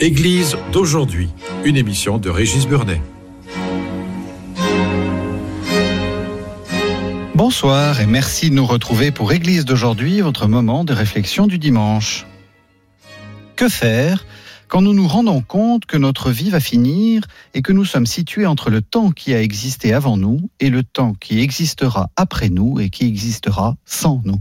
Église d'aujourd'hui, une émission de Régis Burnet. Bonsoir et merci de nous retrouver pour Église d'aujourd'hui, votre moment de réflexion du dimanche. Que faire quand nous nous rendons compte que notre vie va finir et que nous sommes situés entre le temps qui a existé avant nous et le temps qui existera après nous et qui existera sans nous?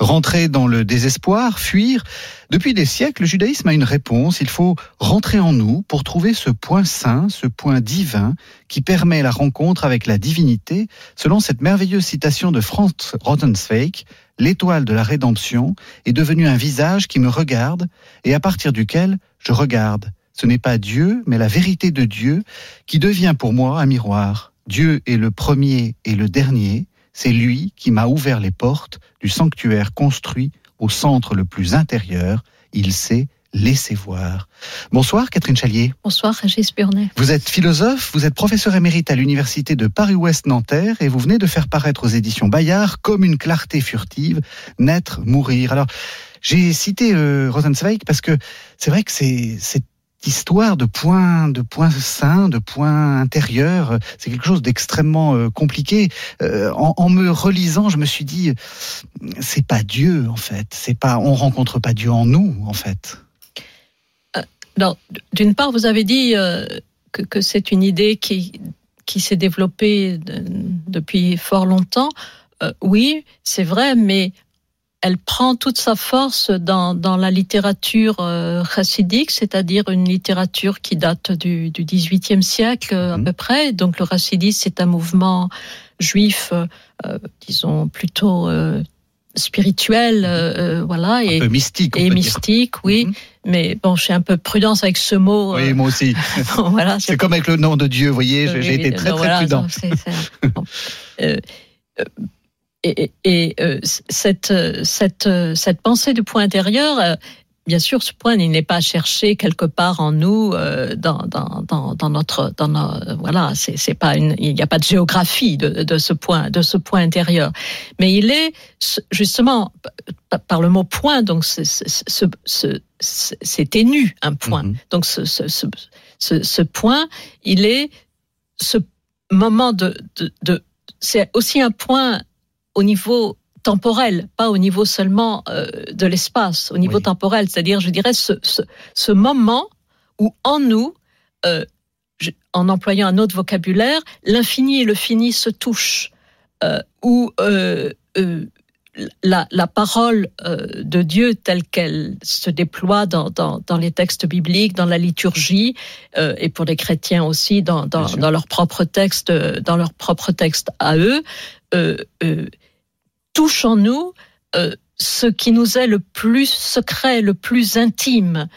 Rentrer dans le désespoir, fuir. Depuis des siècles, le judaïsme a une réponse. Il faut rentrer en nous pour trouver ce point saint, ce point divin qui permet la rencontre avec la divinité, selon cette merveilleuse citation de Franz Rotenzweig, l'étoile de la rédemption est devenue un visage qui me regarde et à partir duquel je regarde. Ce n'est pas Dieu, mais la vérité de Dieu qui devient pour moi un miroir. Dieu est le premier et le dernier, c'est lui qui m'a ouvert les portes du sanctuaire construit au centre le plus intérieur. Il s'est laissé voir. Bonsoir Catherine Chalier. Bonsoir Régis Burnet. Vous êtes philosophe, vous êtes professeur émérite à l'université de Paris-Ouest Nanterre et vous venez de faire paraître aux éditions Bayard comme une clarté furtive, naître, mourir. Alors, j'ai cité euh, Rosenzweig parce que c'est vrai que c'est histoire de points, de points saints, de points intérieurs, c'est quelque chose d'extrêmement euh, compliqué. Euh, en, me relisant, je me suis dit, c'est pas Dieu en fait, c'est pas, on rencontre pas Dieu en nous en fait. Euh, d'une part, vous avez dit que, que c'est une idée qui qui s'est développée depuis fort longtemps. oui, c'est vrai, mais elle prend toute sa force dans, dans la littérature euh, chassidique, c'est-à-dire une littérature qui date du, du XVIIIe siècle à mhm. peu près. Donc le chassidisme, c'est un mouvement juif, euh, disons plutôt euh, spirituel, euh, voilà, et, un peu mystique, et mystique, oui. Mhm. Mais bon, j'ai un peu prudence avec ce mot. Oui, moi aussi. voilà, c'est comme avec le nom de Dieu, vous voyez, j'ai été très très prudent. Non, et, et euh, cette, cette, cette pensée du point intérieur, euh, bien sûr, ce point il n'est pas cherché quelque part en nous, euh, dans, dans, dans, dans, notre, dans nos, voilà, c'est, c'est pas une, il n'y a pas de géographie de, de ce point, de ce point intérieur, mais il est justement par le mot point, donc c'est, c'est, c'est ténu un point. Mm-hmm. Donc ce, ce, ce, ce, point, il est ce moment de, de, de c'est aussi un point au niveau temporel, pas au niveau seulement euh, de l'espace, au niveau temporel, c'est-à-dire, je dirais, ce, ce, ce, moment où en nous, euh, en employant un autre vocabulaire, l'infini et le fini se touchent, euh, où la, la, parole de Dieu telle qu'elle se déploie dans, dans, dans, les textes bibliques, dans la liturgie, et pour les chrétiens aussi dans, dans, dans leur propre texte, dans leur propre texte à eux, touche en nous euh, ce qui nous est le plus secret, le plus intime.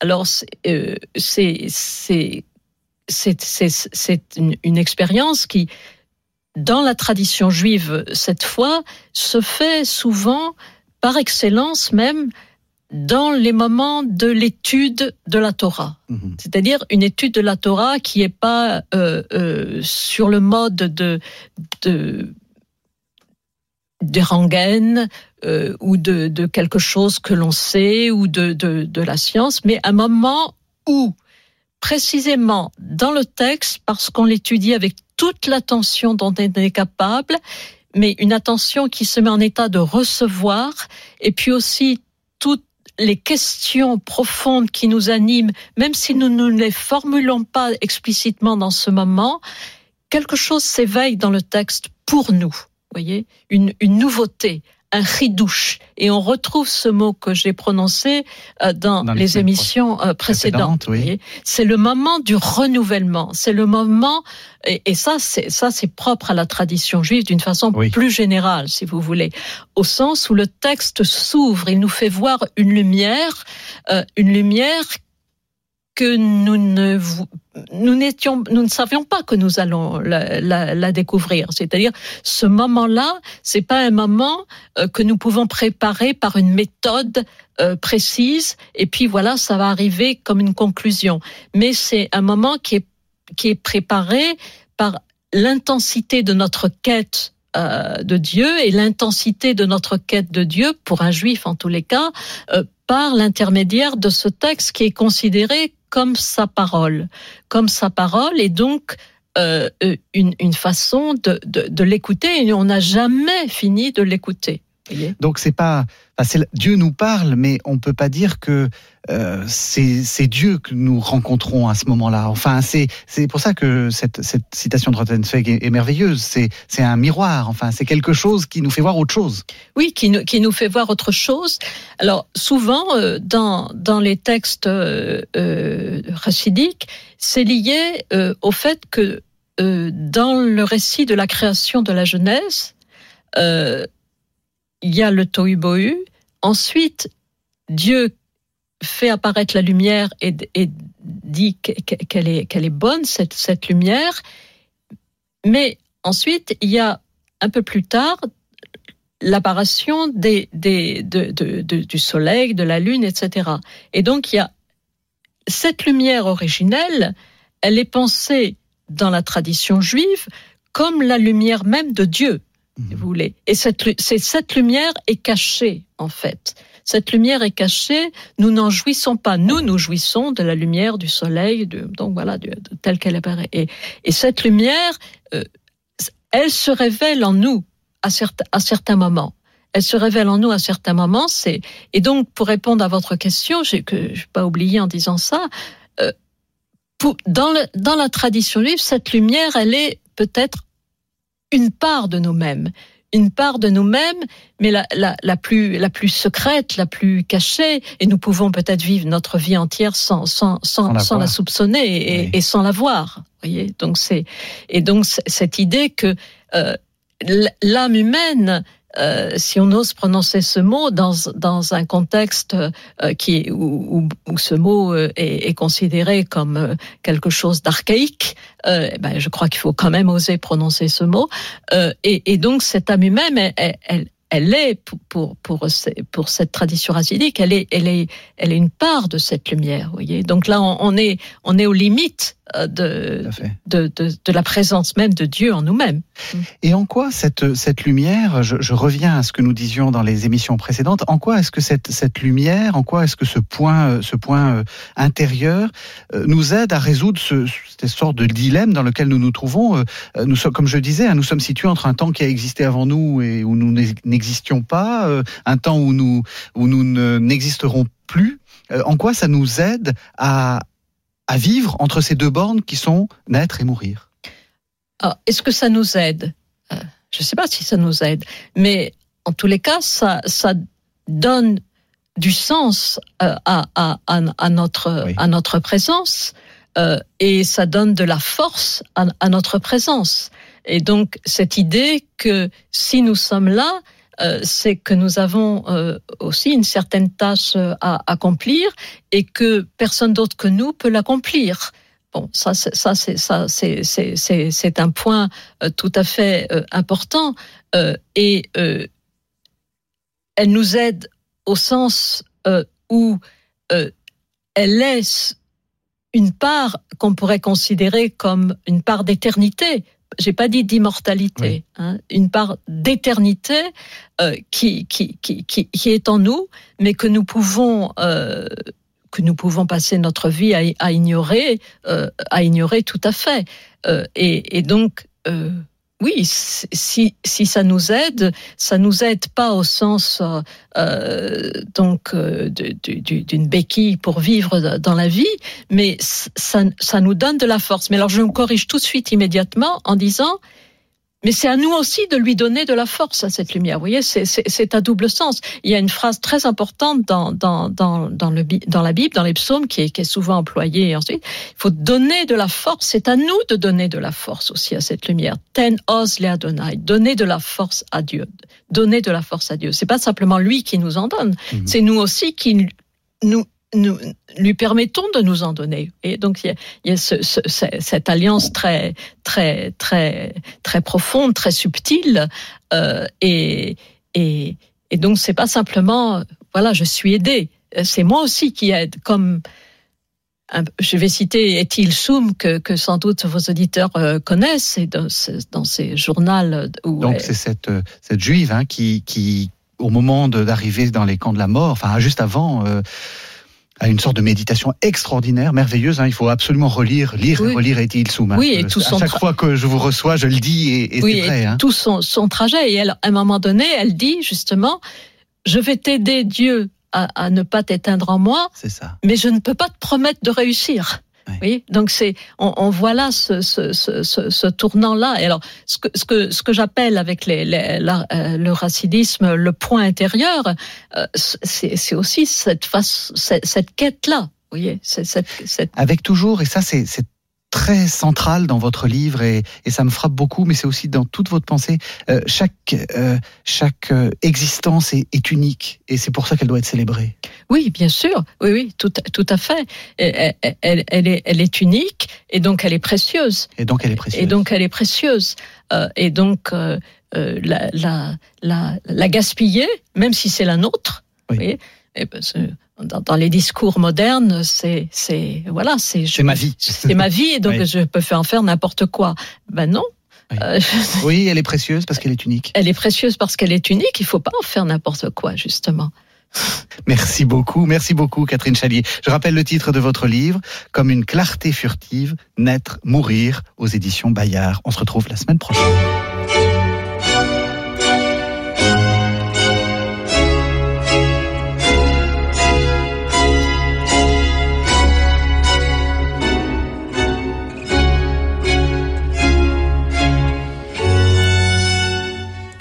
Alors c'est c'est c'est une, une expérience qui dans la tradition juive cette fois se fait souvent par excellence même dans les moments de l'étude de la Torah, mhm. c'est-à-dire une étude de la Torah qui est pas euh, euh, sur le mode de, de des rengaines euh, ou de, de, quelque chose que l'on sait ou de, de, de la science, mais un moment où, précisément dans le texte, parce qu'on l'étudie avec toute l'attention dont on est capable, mais une attention qui se met en état de recevoir, et puis aussi toutes les questions profondes qui nous animent, même si nous ne les formulons pas explicitement dans ce moment, quelque chose s'éveille dans le texte pour nous voyez, une, une nouveauté, un ridouche. Et on retrouve ce mot que j'ai prononcé euh, dans, Dans les émissions euh, précédentes. oui. C'est le moment du renouvellement. C'est le moment, et, et ça, c'est ça, c'est propre à la tradition juive d'une façon Oui. plus générale, si vous voulez, au sens où le texte s'ouvre, il nous fait voir une lumière, euh, une lumière que nous ne nous n'étions nous ne savions pas que nous allons la, découvrir. C'est-à-dire ce moment-là c'est pas un moment euh, que nous pouvons préparer par une méthode euh, précise et puis voilà ça va arriver comme une conclusion. Mais c'est un moment qui est qui est préparé par l'intensité de notre quête euh, de Dieu et l'intensité de notre quête de Dieu pour un juif en tous les cas par l'intermédiaire de ce texte qui est considéré comme sa parole, comme sa parole et donc euh, une, façon de, de, de l'écouter et on n'a jamais fini de l'écouter. Voyez. Donc c'est pas, enfin, Dieu nous parle, mais on peut pas dire que euh, c'est Dieu que nous rencontrons à ce moment-là. Enfin, c'est c'est pour ça que cette, cette citation de Rottenfeld est, est merveilleuse. C'est c'est un miroir. Enfin, c'est quelque chose qui nous fait voir autre chose. Oui, qui nous, qui nous fait voir autre chose. Alors souvent euh, dans dans les textes euh, euh, chassidiques, c'est lié au fait que dans le récit de la création de la Genèse, euh, il y a le tohu bohu. Ensuite, Dieu fait apparaître la lumière et, dit que- que- qu'elle est bonne cette lumière. Mais ensuite, il y a un peu plus tard l'apparition du soleil, de la lune, etc. Et donc, il y a cette lumière originelle, elle est pensée dans la tradition juive comme la lumière même de Dieu, si vous voulez. Et cette, cette lumière est cachée, en fait. Cette lumière est cachée, nous n'en jouissons pas. Nous, nous jouissons de la lumière du soleil, de, donc voilà, telle qu'elle apparaît. Et, et cette lumière, euh, elle se révèle en nous à à certains moments. Elle se révèle en nous à certains moments. Et donc pour répondre à votre question, j'ai que je pas oublié en disant ça. euh, dans, dans la tradition juive, cette lumière, elle est peut-être une part de nous-mêmes, une part de nous-mêmes, mais la, la, la plus la plus secrète, la plus cachée, et nous pouvons peut-être vivre notre vie entière sans sans sans, la sans la voir. soupçonner et, Oui. et sans la voir. Voyez, donc c'est et donc cette idée que euh, l'âme humaine, euh, si on ose prononcer ce mot dans, dans un contexte euh, où, ce mot euh, est, considéré comme quelque chose d'archaïque, eh ben, je crois qu'il faut quand même oser prononcer ce mot. Et, donc cette âme humaine, elle, elle, est pour, pour, pour, ce- pour cette tradition racidique, elle est, une part de cette lumière. Donc là, on, est, on est aux limites de, fait. de, de, de la présence même de Dieu en nous-mêmes. Et en quoi cette, cette lumière, je, je reviens à ce que nous disions dans les émissions précédentes, en quoi est-ce que cette, cette lumière, en quoi est-ce que ce point, euh, ce point euh, intérieur euh, nous aide à résoudre ce, cette sorte de dilemme dans lequel nous nous trouvons Euh, Nous sommes, comme je disais, hein, nous sommes situés entre un temps qui a existé avant nous et où nous n'ex- n'existions pas, euh, un temps où nous, où nous ne- n'existerons plus. Euh, En quoi ça nous aide à, à vivre entre ces deux bornes qui sont naître et mourir Alors, est-ce que ça nous aide? Euh, Je ne sais pas si ça nous aide, mais en tous les cas, ça, ça donne du sens euh, à, à, à, à notre, Oui. à notre présence euh, et ça donne de la force à, à notre présence. Et donc, cette idée que si nous sommes là, euh, c'est que nous avons euh, aussi une certaine tâche euh, à accomplir et que personne d'autre que nous peut l'accomplir. Bon, ça, c'est- ça, c'est ça, c'est c'est c'est un point tout à fait important et elle nous aide au sens où elle laisse une part qu'on pourrait considérer comme une part d'éternité. J'ai pas dit d'immortalité, Oui. hein, une part d'éternité euh, qui, qui, qui, qui, est en nous, mais que nous pouvons euh, que nous pouvons passer notre vie à, à ignorer, euh, à ignorer tout à fait. Et, et donc, oui, si, si ça nous aide, ça nous aide pas au sens euh, euh, donc euh, d'une béquille pour vivre dans la vie, mais ça, ça nous donne de la force. Mais alors, je me corrige tout de suite immédiatement en disant, mais c'est à nous aussi de lui donner de la force à cette lumière. Vous voyez, c'est à double sens. Il y a une phrase très importante dans, dans, dans, dans, le, dans la Bible, dans les psaumes, qui est, qui est souvent employée. ensuite, il faut donner de la force. C'est à nous de donner de la force aussi à cette lumière. Ten os le Adonai. Donner de la force à Dieu. Donner de la force à Dieu. C'est pas simplement lui qui nous en donne. Mhm. C'est nous aussi qui nous nous lui permettons de nous en donner. Et donc il y a, cette alliance très très très très profonde, très subtile, euh, et, et et donc c'est pas simplement voilà je suis aidé, c'est moi aussi qui aide comme je vais citer Ethel Soum que, que sans doute vos auditeurs euh, connaissent et dans, dans ces journaux où donc c'est cette cette juive hein, qui qui au moment d'arriver dans les camps de la mort, enfin juste avant, euh, à une sorte de méditation extraordinaire, merveilleuse. Hein. Il faut absolument relire, lire et relire Eti Ilsoum. Hein. Oui, et tout à chaque fois que je vous reçois, je le dis et, et oui, c'est vrai. Hein. Tout son, son trajet. Et elle, à un moment donné, elle dit justement, je vais t'aider Dieu à, à, ne pas t'éteindre en moi. C'est ça. Mais je ne peux pas te promettre de réussir. Oui. donc c'est on, on, voit là ce, ce, ce, ce tournant-là. Et alors, ce que, ce que, ce que j'appelle avec les, les la, euh, le racidisme le point intérieur, euh, c'est aussi cette face, cette, cette quête-là. Vous voyez, cette, cette... avec toujours, et ça c'est très central dans votre livre et, et, ça me frappe beaucoup, mais c'est aussi dans toute votre pensée. Euh, chaque euh, chaque euh, existence est, est, unique et c'est pour ça qu'elle doit être célébrée. Oui, bien sûr. Oui, oui, tout, tout à fait. Elle, elle, elle, est, elle est unique et donc elle est précieuse. Et donc elle est précieuse. Et donc elle est précieuse. Euh, et donc la, la, la, la, gaspiller, même si c'est la nôtre. Oui. Vous voyez et ben, dans, dans, les discours modernes, c'est c'est voilà, c'est c'est ma vie, c'est ma vie et donc oui. je peux faire en faire n'importe quoi. Ben non. Oui. Euh, oui, elle est précieuse parce qu'elle est unique. Elle est précieuse parce qu'elle est unique. Il faut pas en faire n'importe quoi, justement. Merci beaucoup, merci beaucoup Catherine Chalier. Je rappelle le titre de votre livre, Comme une clarté furtive, naître, mourir, aux éditions Bayard. On se retrouve la semaine prochaine.